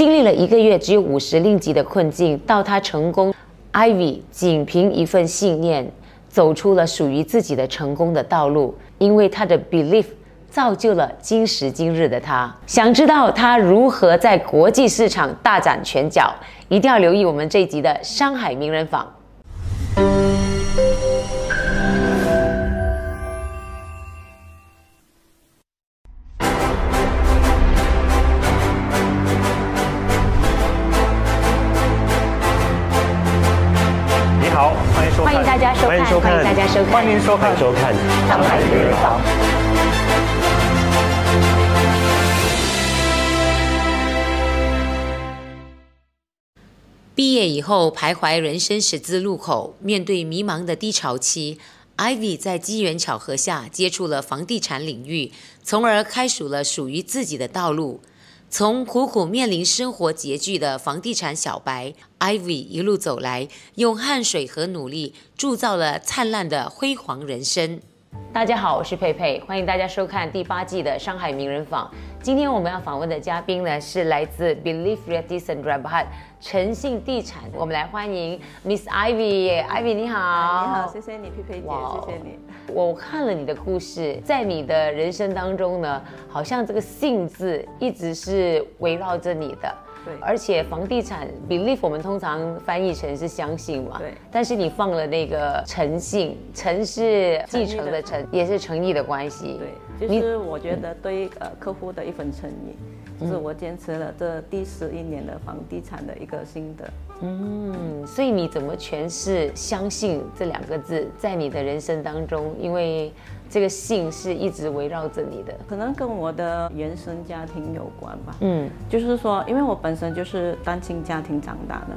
经历了一个月只有五十令吉的困境，到他成功，Ivy 仅凭一份信念，走出了属于自己的成功的道路。因为他的 belief 造就了今时今日的他。想知道他如何在国际市场大展拳脚，一定要留意我们这一集的《山海名人坊》。收看收看，上海。毕业以后，徘徊人生十字路口，面对迷茫的低潮期，Ivy 在机缘巧合下接触了房地产领域，从而开始了属于自己的道路。从苦苦面临生活拮据的房地产小白，Ivy 一路走来，用汗水和努力铸造了灿烂的辉煌人生。大家好，我是佩佩，欢迎大家收看第八季的上海名人坊。今天我们要访问的嘉宾呢，是来自 Believe Radisson Rabat 诚信地产。我们来欢迎 Miss Ivy。Ivy 你好，你好，谢谢你，佩佩姐，谢谢你。我看了你的故事，在你的人生当中呢，好像这个“信”字一直是围绕着你的。对而且房地产 believe 我们通常翻译成是相信嘛，对但是你放了那个诚信，诚是继承的诚，也是诚意的关系。对，是我觉得对呃客户的一份诚意，就是我坚持了这第十一年的房地产的一个心得。嗯，所以你怎么诠释“相信”这两个字在你的人生当中？因为这个“信”是一直围绕着你的。可能跟我的原生家庭有关吧。嗯就是说，因为我本身就是单亲家庭长大的，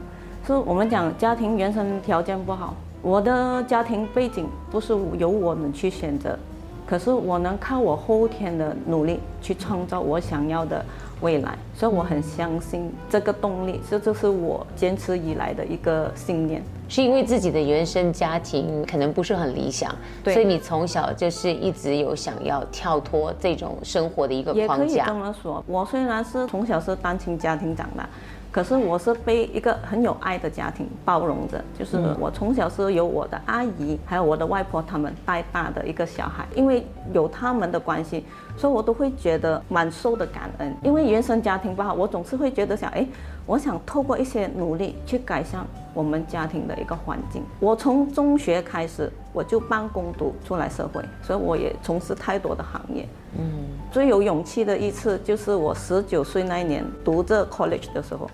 所以我们讲家庭原生条件不好，我的家庭背景不是由我们去选择，可是我能靠我后天的努力去创造我想要的未来，所以我很相信这个动力，这就是我坚持以来的一个信念。是因为自己的原生家庭可能不是很理想，所以你从小就是一直有想要跳脱这种生活的一个也可以这框架。么说，我虽然是从小是单亲家庭长大，可是我是被一个很有爱的家庭包容着。就是我从小是由我的阿姨还有我的外婆他们带大的一个小孩，因为有他们的关系，所以我都会觉得蛮受的感恩。因为原生家庭不好，我总是会觉得想，哎，我想透过一些努力去改善我们家庭的一个环境。我从中学开始我就半工读出来社会，所以我也从事太多的行业。嗯最有勇气的一次，就是我十九岁那一年读这 college 的时候，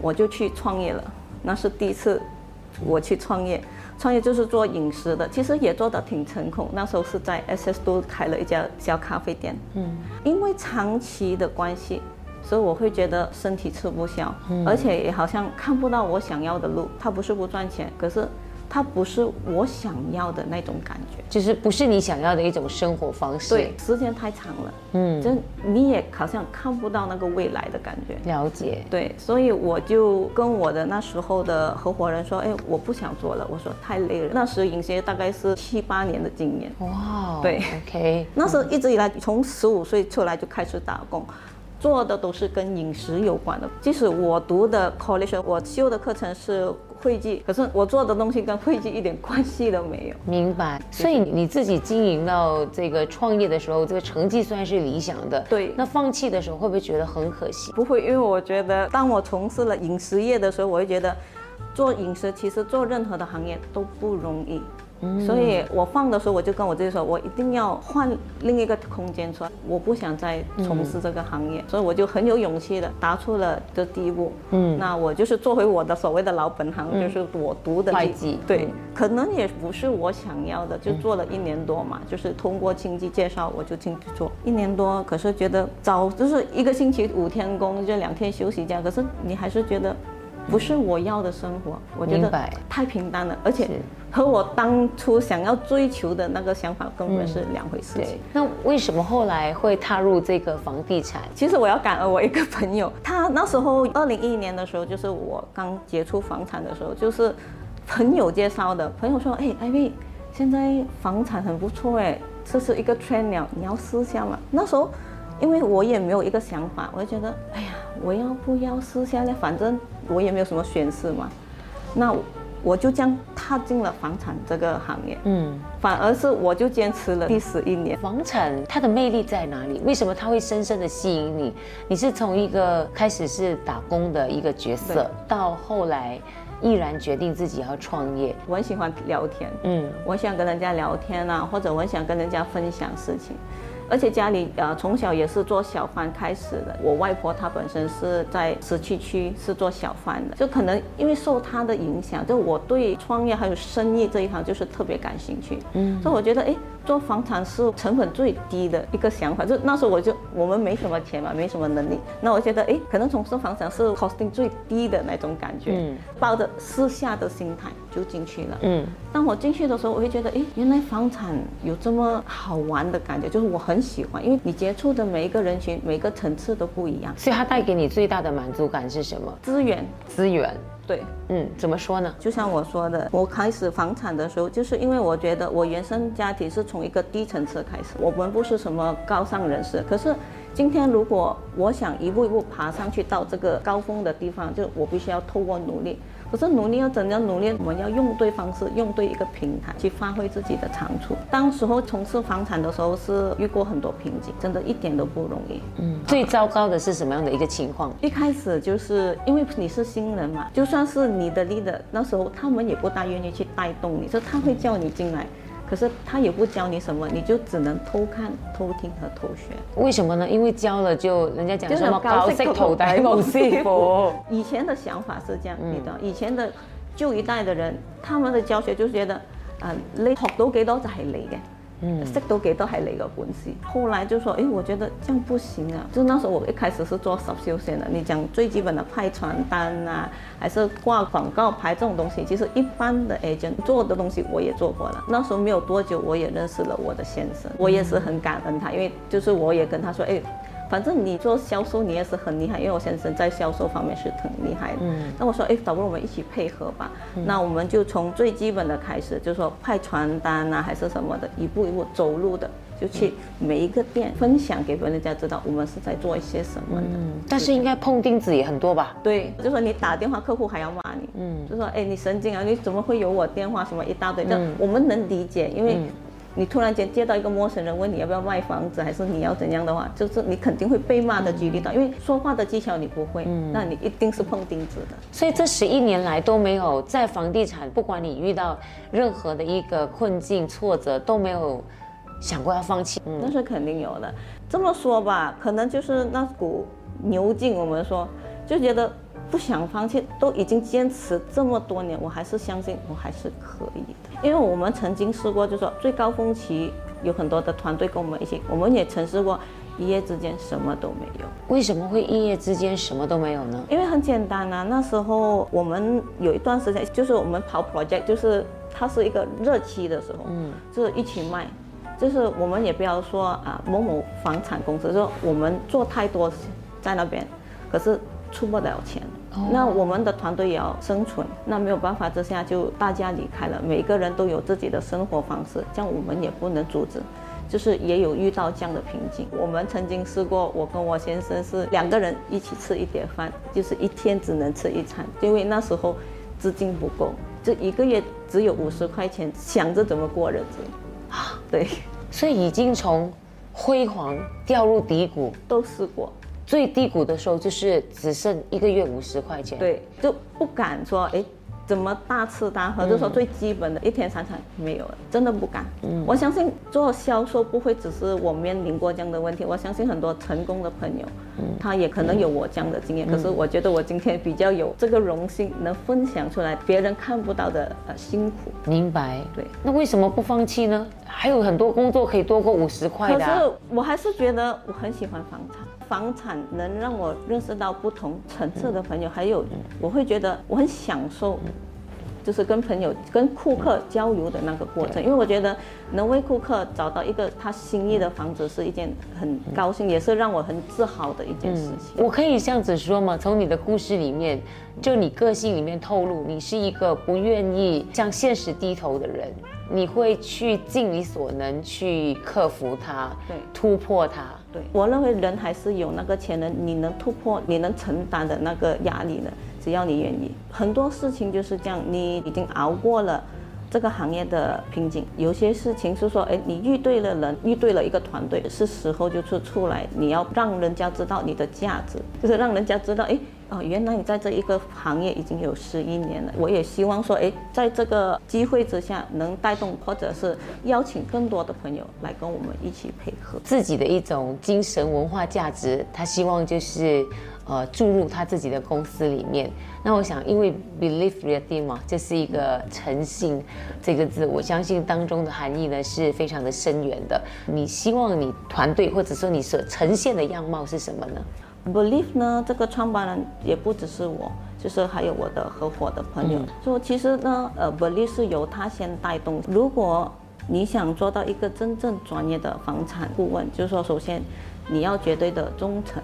我就去创业了。那是第一次我去创业，创业就是做饮食的，其实也做得挺成功。那时候是在 SS 都开了一家小咖啡店，嗯，因为长期的关系。所以我会觉得身体吃不消，而且也好像看不到我想要的路。它不是不赚钱，可是它不是我想要的那种感觉。就是不是你想要的一种生活方式。对，，时间太长了，嗯，就你也好像看不到那个未来的感觉。了解。对，所以我就跟我的那时候的合伙人说，哎，我不想做了，我说太累了。那时饮食业大概是七八年的经验，哇哦，对，OK，那时候一直以来从十五岁出来就开始打工。做的都是跟饮食有关的，即使我读的 college，我修的课程是会计，可是我做的东西跟会计一点关系都没有。明白。所以你自己经营到这个创业的时候，这个成绩算是理想的。对那放弃的时候会不会觉得很可惜？不会，因为我觉得，当我从事了饮食业的时候，我会觉得，做饮食其实做任何的行业都不容易。所以我放的时候，我就跟我自己说，我一定要换另一个空间出来，我不想再从事这个行业，所以我就很有勇气的踏出了这第一步。嗯，那我就是做回我的所谓的老本行，就是我读的会计对，嗯可能也不是我想要的，就做了一年多嘛，就是通过亲戚介绍，我就进去做一年多。可是觉得早就是一个星期五天工，就两天休息假，可是你还是觉得不是我要的生活，我觉得太平淡了，而且和我当初想要追求的那个想法根本是两回事情。对，那为什么后来会踏入这个房地产？其实我要感恩我一个朋友，他那时候二零一一年的时候，就是我刚接触房产的时候，就是朋友介绍的。朋友说：“哎，艾薇，现在房产很不错哎，这是一个 trend 了，你要试一下嘛。”那时候因为我也没有一个想法，我就觉得，哎呀，我要不要试下呢？反正我也没有什么选择嘛，那我就这样踏进了房产这个行业。嗯，反而是我就坚持了第十一年。房产它的魅力在哪里？为什么它会深深的吸引你？你是从一个开始是打工的一个角色，到后来毅然决定自己要创业。我很喜欢聊天，嗯，我想跟人家聊天啊，或者我想跟人家分享事情。而且家里呃从小也是做小贩开始的，我外婆她本身是在石岐区是做小贩的，就可能因为受她的影响，就我对创业还有生意这一行就是特别感兴趣，嗯，所以我觉得哎。做房产是成本最低的一个想法，就那时候我就我们没什么钱嘛，没什么能力，那我觉得哎，可能从事房产是 costing 最低的那种感觉，嗯，抱着私下的心态就进去了，嗯，当我进去的时候，我会觉得哎，原来房产有这么好玩的感觉，就是我很喜欢，因为你接触的每一个人群，每个层次都不一样，所以它带给你最大的满足感是什么？资源，资源。对，嗯，怎么说呢？就像我说的，我开始房产的时候，就是因为我觉得我原生家庭是从一个低层次开始，我们不是什么高尚人士。可是今天如果我想一步一步爬上去到这个高峰的地方，就我必须要透过努力。可是努力要怎样努力？我们要用对方式，用对一个平台去发挥自己的长处。当时候从事房产的时候是遇过很多瓶颈，真的一点都不容易。嗯，最糟糕的是什么样的一个情况？一开始就是因为你是新人嘛，就算是你的 leader，那时候他们也不大愿意去带动你，就他会叫你进来。可是他也不教你什么，你就只能偷看、偷听和偷学。为什么呢？因为教了就人家讲什么高息头戴蒙师傅。以前的想法是这样，你知道，以前的旧一代的人，他们的教学就是觉得，啊，你学到几多就係你嘅。嗯，识到几多系你个本事。后来就说，哎，我觉得这样不行啊。就那时候我一开始是做 SUB 休闲的，你讲最基本的派传单啊，还是挂广告牌这种东西，其实一般的 agent 做的东西我也做过了。那时候没有多久，我也认识了我的先生，我也是很感恩他，因为就是我也跟他说，哎。反正你做销售，你也是很厉害，因为我先生在销售方面是很厉害的。嗯，那我说，哎，倒不如我们一起配合吧。那我们就从最基本的开始，就是说派传单啊，还是什么的，一步一步走路的，就去每一个店分享给别人家知道我们是在做一些什么的。嗯，但是应该碰钉子也很多吧？对，就说你打电话，客户还要骂你。嗯，就说，哎，你神经啊，你怎么会有我电话？什么一大堆？嗯，我们能理解，因为。你突然间接到一个陌生人问你要不要卖房子，还是你要怎样的话，就是你肯定会被骂的几率大，因为说话的技巧你不会，那你一定是碰钉子的。所以这十一年来都没有在房地产，不管你遇到任何的一个困境挫折，都没有想过要放弃。那是肯定有的。这么说吧，可能就是那股牛劲，我们说就觉得。不想放弃，都已经坚持这么多年，我还是相信我还是可以的。因为我们曾经试过，就说最高峰期有很多的团队跟我们一起，我们也曾试过一夜之间什么都没有。为什么会一夜之间什么都没有呢？因为很简单啊，那时候我们有一段时间，就是我们跑 project，就是它是一个热期的时候，嗯，就是一起卖，就是我们也不要说啊某某房产公司，说我们做太多在那边，可是出不了钱。那我们的团队也要生存，那没有办法之下就大家离开了，每个人都有自己的生活方式，这样我们也不能阻止，就是也有遇到这样的瓶颈。我们曾经试过，我跟我先生是两个人一起吃一碟饭，就是一天只能吃一餐，因为那时候资金不够，这一个月只有五十块钱，想着怎么过日子啊？对，所以已经从辉煌掉入低谷，都试过。最低谷的时候就是只剩一个月五十块钱，对，就不敢说哎，怎么大吃大喝，就说最基本的一天三餐没有了，真的不敢。嗯，我相信做销售不会只是我面临过这样的问题，我相信很多成功的朋友，嗯，他也可能有我这样的经验。可是我觉得我今天比较有这个荣幸，能分享出来别人看不到的呃辛苦。明白。对，那为什么不放弃呢？还有很多工作可以多过五十块的。可是我还是觉得我很喜欢房产。房产能让我认识到不同层次的朋友，还有我会觉得我很享受，就是跟朋友、跟顾客交流的那个过程。因为我觉得能为顾客找到一个他心意的房子是一件很高兴，也是让我很自豪的一件事情。我可以这样子说吗？从你的故事里面，就你个性里面透露，你是一个不愿意向现实低头的人，你会去尽你所能去克服它，对，突破它。对我认为人还是有那个潜能，你能突破，你能承担的那个压力的，只要你愿意。很多事情就是这样，你已经熬过了。这个行业的瓶颈，有些事情是说，哎，你遇对了人，遇对了一个团队，是时候就是出来，你要让人家知道你的价值，就是让人家知道，哎，哦，原来你在这一个行业已经有十一年了。我也希望说，哎，在这个机会之下，能带动或者是邀请更多的朋友来跟我们一起配合自己的一种精神文化价值，他希望就是。呃，注入他自己的公司里面。那我想，因为 believe ready 嘛，这是一个诚信这个字，我相信当中的含义呢是非常的深远的。你希望你团队或者说你所呈现的样貌是什么呢？believe 呢，这个创办人也不只是我，就是还有我的合伙的朋友。说其实呢，呃，believe 是由他先带动。如果你想做到一个真正专业的房产顾问，就是说，首先你要绝对的忠诚。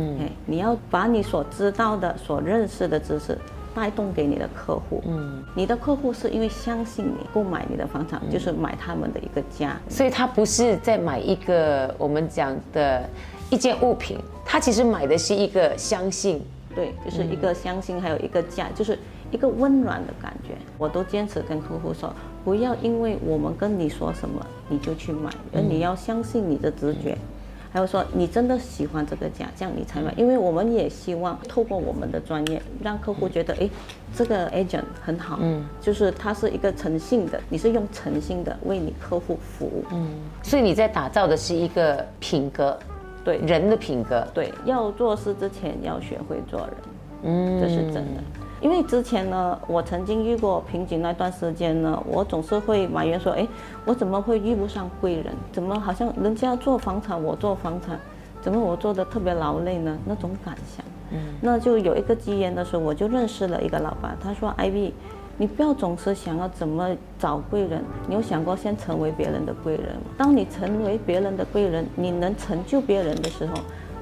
嗯，你要把你所知道的、所认识的知识带动给你的客户。嗯，你的客户是因为相信你购买你的房产，就是买他们的一个家。所以他不是在买一个我们讲的一件物品，他其实买的是一个相信。对，就是一个相信，还有一个价，就是一个温暖的感觉。我都坚持跟客户说，不要因为我们跟你说什么你就去买，而你要相信你的直觉。还有说，你真的喜欢这个家，这样你才买。因为我们也希望透过我们的专业，让客户觉得，哎，这个 agent 很好，嗯，就是他是一个诚信的，你是用诚信的为你客户服务，嗯，所以你在打造的是一个品格，对人的品格，对，要做事之前要学会做人，嗯，这是真的。因为之前呢，我曾经遇过瓶颈那段时间呢，我总是会埋怨说，哎，我怎么会遇不上贵人？怎么好像人家做房产，我做房产，怎么我做的特别劳累呢？那种感想。嗯。那就有一个机缘的时候，我就认识了一个老板，他说：“I V，你不要总是想要怎么找贵人，你有想过先成为别人的贵人吗？当你成为别人的贵人，你能成就别人的时候，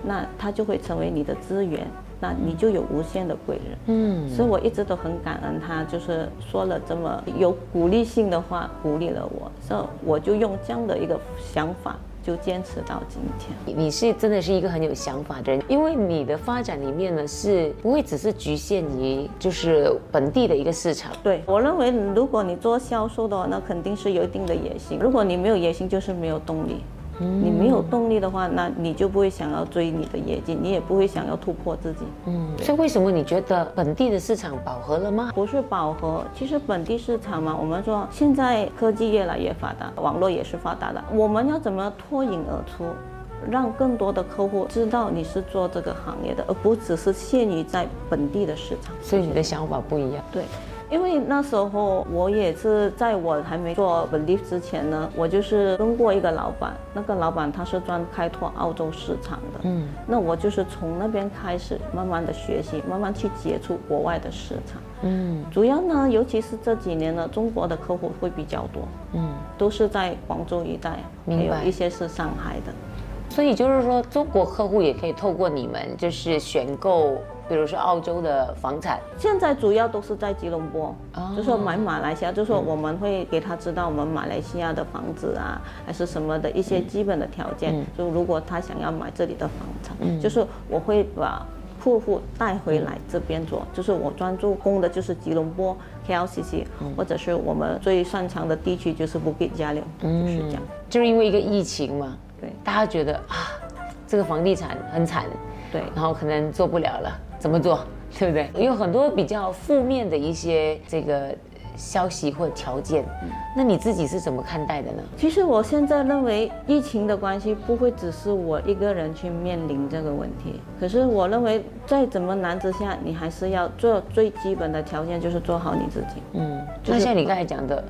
那他就会成为你的资源。”那你就有无限的贵人，嗯，所以我一直都很感恩他，就是说了这么有鼓励性的话，鼓励了我，所以我就用这样的一个想法，就坚持到今天。你是真的是一个很有想法的人，因为你的发展里面呢，是不会只是局限于就是本地的一个市场。对我认为，如果你做销售的话，那肯定是有一定的野心。如果你没有野心，就是没有动力。你没有动力的话，那你就不会想要追你的业绩，你也不会想要突破自己。嗯，所以为什么你觉得本地的市场饱和了吗？不是饱和，其实本地市场嘛，我们说现在科技越来越发达，网络也是发达的，我们要怎么脱颖而出，让更多的客户知道你是做这个行业的，而不只是限于在本地的市场。所以你的想法不一样。对。因为那时候我也是在我还没做 believe 之前呢，我就是跟过一个老板，那个老板他是专开拓澳洲市场的，嗯，那我就是从那边开始慢慢的学习，慢慢去接触国外的市场，嗯，主要呢，尤其是这几年呢，中国的客户会比较多，嗯，都是在广州一带，还有一些是上海的，所以就是说中国客户也可以透过你们就是选购。比如说澳洲的房产，现在主要都是在吉隆坡，就说买马来西亚，就说我们会给他知道我们马来西亚的房子啊，还是什么的一些基本的条件。就如果他想要买这里的房产，就是我会把客户带回来这边做，就是我专注攻的就是吉隆坡 KLCC，或者是我们最擅长的地区就是布吉加柳，就是这样。就是因为一个疫情嘛，对，大家觉得啊，这个房地产很惨，对，然后可能做不了了。怎么做，对不对？有很多比较负面的一些这个消息或条件，那你自己是怎么看待的呢？其实我现在认为疫情的关系不会只是我一个人去面临这个问题。可是我认为再怎么难之下，你还是要做最基本的条件，就是做好你自己。嗯，就像你刚才讲的，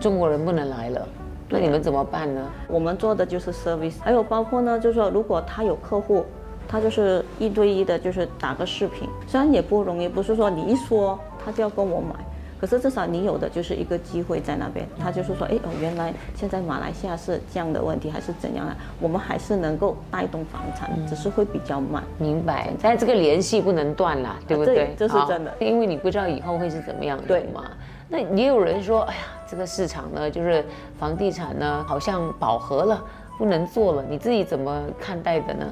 中国人不能来了，那你们怎么办呢？我们做的就是 service，还有包括呢，就是说如果他有客户。他就是一对一的，就是打个视频，虽然也不容易，不是说你一说他就要跟我买，可是至少你有的就是一个机会在那边。他就是说，哎哦，原来现在马来西亚是这样的问题，还是怎样啊？我们还是能够带动房产，只是会比较慢。明白，但这个联系不能断了，对不对？这是真的，因为你不知道以后会是怎么样的嘛。那也有人说，哎呀，这个市场呢，就是房地产呢，好像饱和了。不能做了，你自己怎么看待的呢？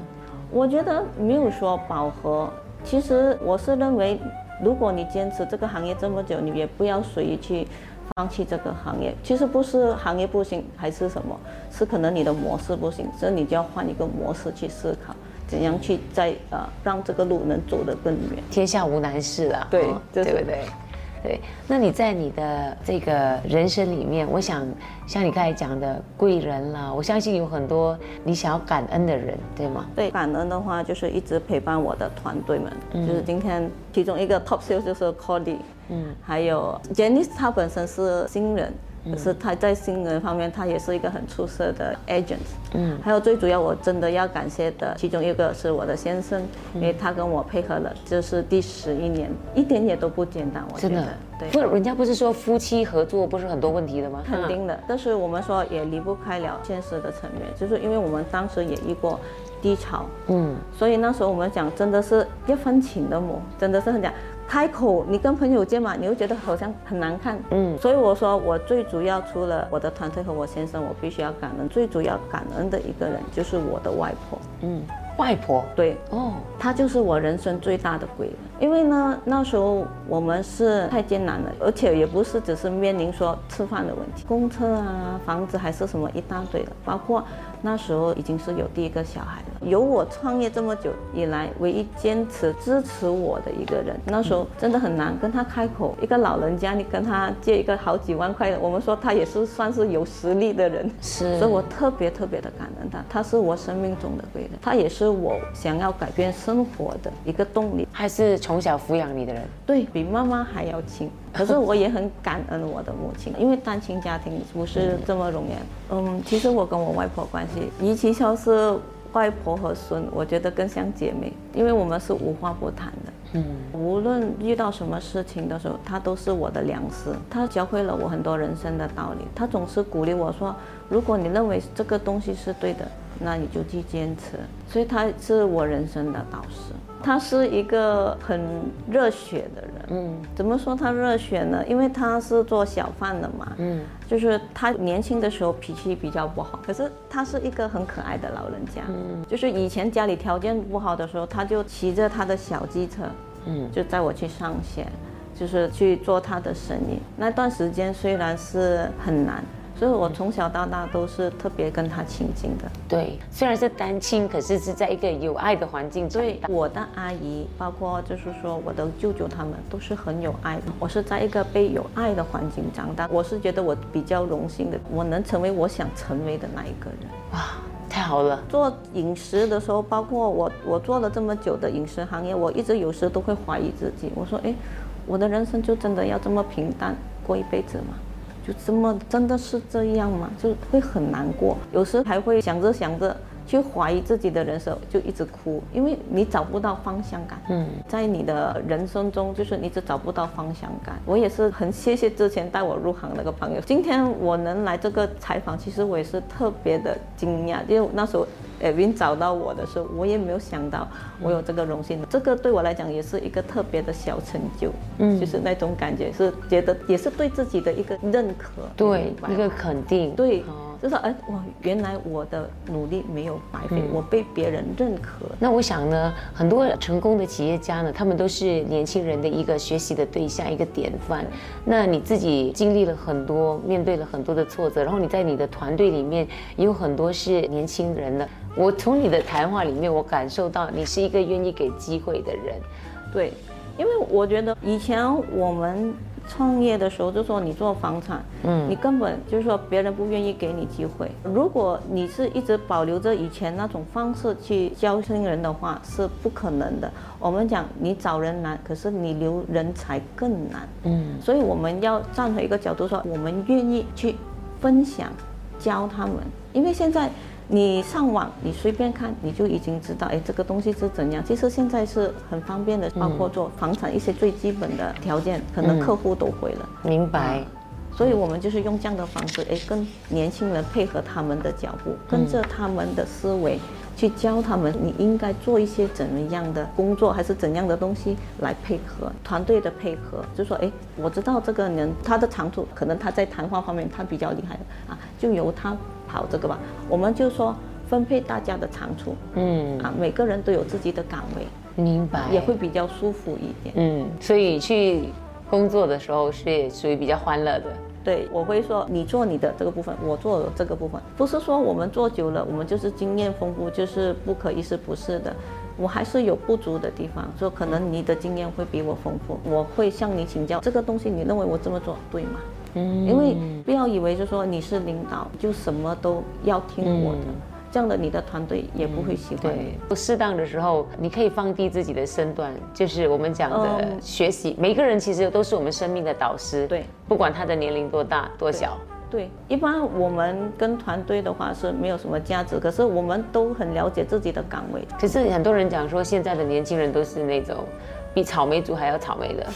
我觉得没有说饱和，其实我是认为，如果你坚持这个行业这么久，你也不要随意去放弃这个行业。其实不是行业不行，还是什么，是可能你的模式不行，所以你就要换一个模式去思考，怎样去在呃让这个路能走得更远。天下无难事啊，对哦对不对？对，那你在你的这个人生里面，我想像你刚才讲的贵人啦，我相信有很多你想要感恩的人，对吗？对感恩的话，就是一直陪伴我的团队们，就是今天其中一个 top sales 就是 Cody，嗯，还有 Janice，她本身是新人。可是他在新人方面，他也是一个很出色的 agent。嗯，还有最主要，我真的要感谢的，其中一个是我的先生，因为他跟我配合了，这是第十一年，一点也都不简单，我觉得真的。，对。不，人家不是说夫妻合作不是很多问题的吗？肯定的，但是我们说也离不开了现实的层面，就是因为我们当时也遇过低潮，嗯，所以那时候我们讲真的是一分情的母，真的是很讲开口，你跟朋友见嘛，你会觉得好像很难看，嗯，所以我说我最主要除了我的团队和我先生，我必须要感恩，最主要感恩的一个人就是我的外婆，嗯，外婆，对，哦，她就是我人生最大的贵人。因为呢，那时候我们是太艰难了，而且也不是只是面临说吃饭的问题，公车啊、房子还是什么一大堆的，包括那时候已经是有第一个小孩了。有我创业这么久以来，唯一坚持支持我的一个人，那时候真的很难跟他开口。一个老人家，你跟他借一个好几万块的，我们说他也是算是有实力的人，是所以我特别特别的感恩他，他是我生命中的贵人，他也是我想要改变生活的一个动力。还是从小抚养你的人，对比妈妈还要亲，可是我也很感恩我的母亲，因为单亲家庭不是这么容易。嗯，其实我跟我外婆关系，与其说是外婆和孙，我觉得更像姐妹，因为我们是无话不谈的。嗯，无论遇到什么事情的时候，她都是我的良师，她教会了我很多人生的道理。她总是鼓励我说，如果你认为这个东西是对的，那你就去坚持。所以她是我人生的导师。他是一个很热血的人，嗯，怎么说他热血呢？因为他是做小贩的嘛，嗯，就是他年轻的时候脾气比较不好，可是他是一个很可爱的老人家，嗯，就是以前家里条件不好的时候，他就骑着他的小机车，嗯，就载我去上学，就是去做他的生意。那段时间虽然是很难。所以我从小到大都是特别跟他亲近的。对，虽然是单亲，可是是在一个有爱的环境长对大。我的阿姨，包括就是说我的舅舅他们都是很有爱的。我是在一个被有爱的环境长大，我是觉得我比较荣幸的，我能成为我想成为的那一个人。哇，太好了，做饮食的时候，包括我我做了这么久的饮食行业，我一直有时都会怀疑自己。我说，诶，我的人生就真的要这么平淡过一辈子吗？就这么真的是这样吗？就会很难过，有时还会想着想着去怀疑自己的人生，就一直哭，因为你找不到方向感。嗯，在你的人生中，就是你一直找不到方向感。我也是很谢谢之前带我入行那个朋友。今天我能来这个采访，其实我也是特别的惊讶，因为那时候。艾云找到我的时候，我也没有想到我有这个荣幸，这个对我来讲也是一个特别的小成就，嗯，就是那种感觉是觉得也是对自己的一个认可，对一个肯定，对哦，就是哎我，原来我的努力没有白费，我被别人认可。那我想呢，很多成功的企业家呢，他们都是年轻人的一个学习的对象，一个典范。那你自己经历了很多，面对了很多的挫折，然后你在你的团队里面也有很多是年轻人的。我从你的谈话里面，我感受到你是一个愿意给机会的人。对，因为我觉得以前我们创业的时候，就说你做房产，嗯，你根本就是说别人不愿意给你机会。如果你是一直保留着以前那种方式去教新人的话，是不可能的。我们讲你找人难，可是你留人才更难。嗯，所以我们要站回一个角度说，我们愿意去分享，教他们，因为现在。你上网，你随便看，你就已经知道，哎，这个东西是怎样。其实现在是很方便的，包括做房产一些最基本的条件，可能客户都会了。明白。所以我们就是用这样的方式，哎，跟年轻人配合他们的脚步，跟着他们的思维去教他们，你应该做一些怎么样的工作，还是怎样的东西来配合团队的配合。就说，哎，我知道这个人他的长处，可能他在谈话方面他比较厉害啊，就由他。跑这个吧，我们就说分配大家的长处，嗯，啊，每个人都有自己的岗位，明白，也会比较舒服一点。嗯，所以去工作的时候是属于比较欢乐的。对，我会说你做你的这个部分，我做这个部分，不是说我们做久了，我们就是经验丰富，就是不可一世，不是的。我还是有不足的地方，说可能你的经验会比我丰富，我会向你请教这个东西，你认为我这么做对吗？嗯，因为不要以为就说你是领导就什么都要听我的，这样的你的团队也不会喜欢不适当的时候，你可以放低自己的身段，就是我们讲的嗯学习。每个人其实都是我们生命的导师，对，不管他的年龄多大多小。对，一般我们跟团队的话是没有什么价值，可是我们都很了解自己的岗位。可是很多人讲说，现在的年轻人都是那种比草莓族还要草莓的，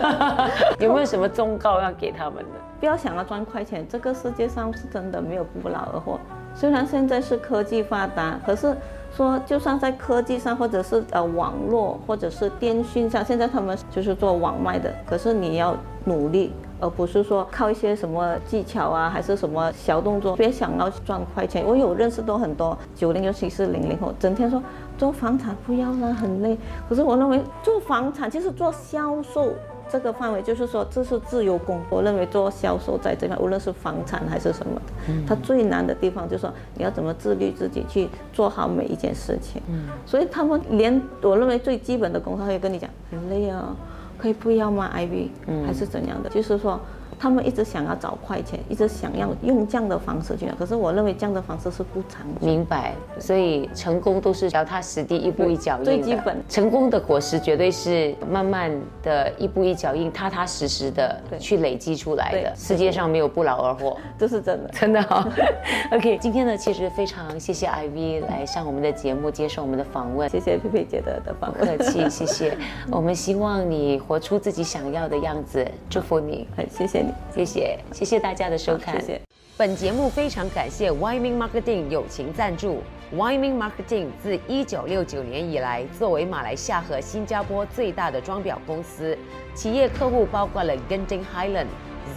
有没有什么忠告要给他们的？不要想要赚快钱，这个世界上是真的没有不劳而获。虽然现在是科技发达，可是说就算在科技上，或者是呃网络，或者是电讯上，现在他们就是做网卖的，可是你要努力。而不是说靠一些什么技巧啊，还是什么小动作，别想要赚快钱。我有认识到很多九零，尤其是零零后，整天说做房产不要啦，很累。可是我认为做房产就是做销售这个范围，就是说这是自由工。我认为做销售在这边，无论是房产还是什么的，它最难的地方就是说你要怎么自律自己去做好每一件事情。所以他们连我认为最基本的工，他会跟你讲很累啊。可以不要吗？IV，还是怎样的？就是说，他们一直想要找快钱，一直想要用这样的方式去。可是我认为这样的方式是不长久。明白，所以成功都是脚踏实地，一步一脚印的。最基本成功的果实绝对是慢慢的一步一脚印，踏踏实实的对去累积出来的。世界上没有不劳而获。这是真的。真的好、OK，今天呢，其实非常谢谢 IV 来上我们的节目，接受我们的访问。谢谢佩佩姐的的访问，客气，谢谢。我们希望你活出自己想要的样子，祝福你，很，谢谢你，谢谢，谢谢大家的收看，谢谢。本节目非常感谢 Wyoming Marketing 友情赞助。Wyoming Marketing 自1969年以来，作为马来西亚和新加坡最大的装裱公司，企业客户包括了 Genting Highland、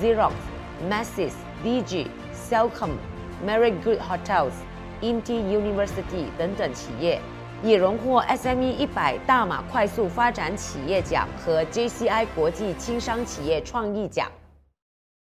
Xerox、Masses、DG、Cellcom、Marriott Good Hotels、Inti University 等等企业，也荣获 SME 一百大马快速发展企业奖和 JCI 国际轻商企业创意奖。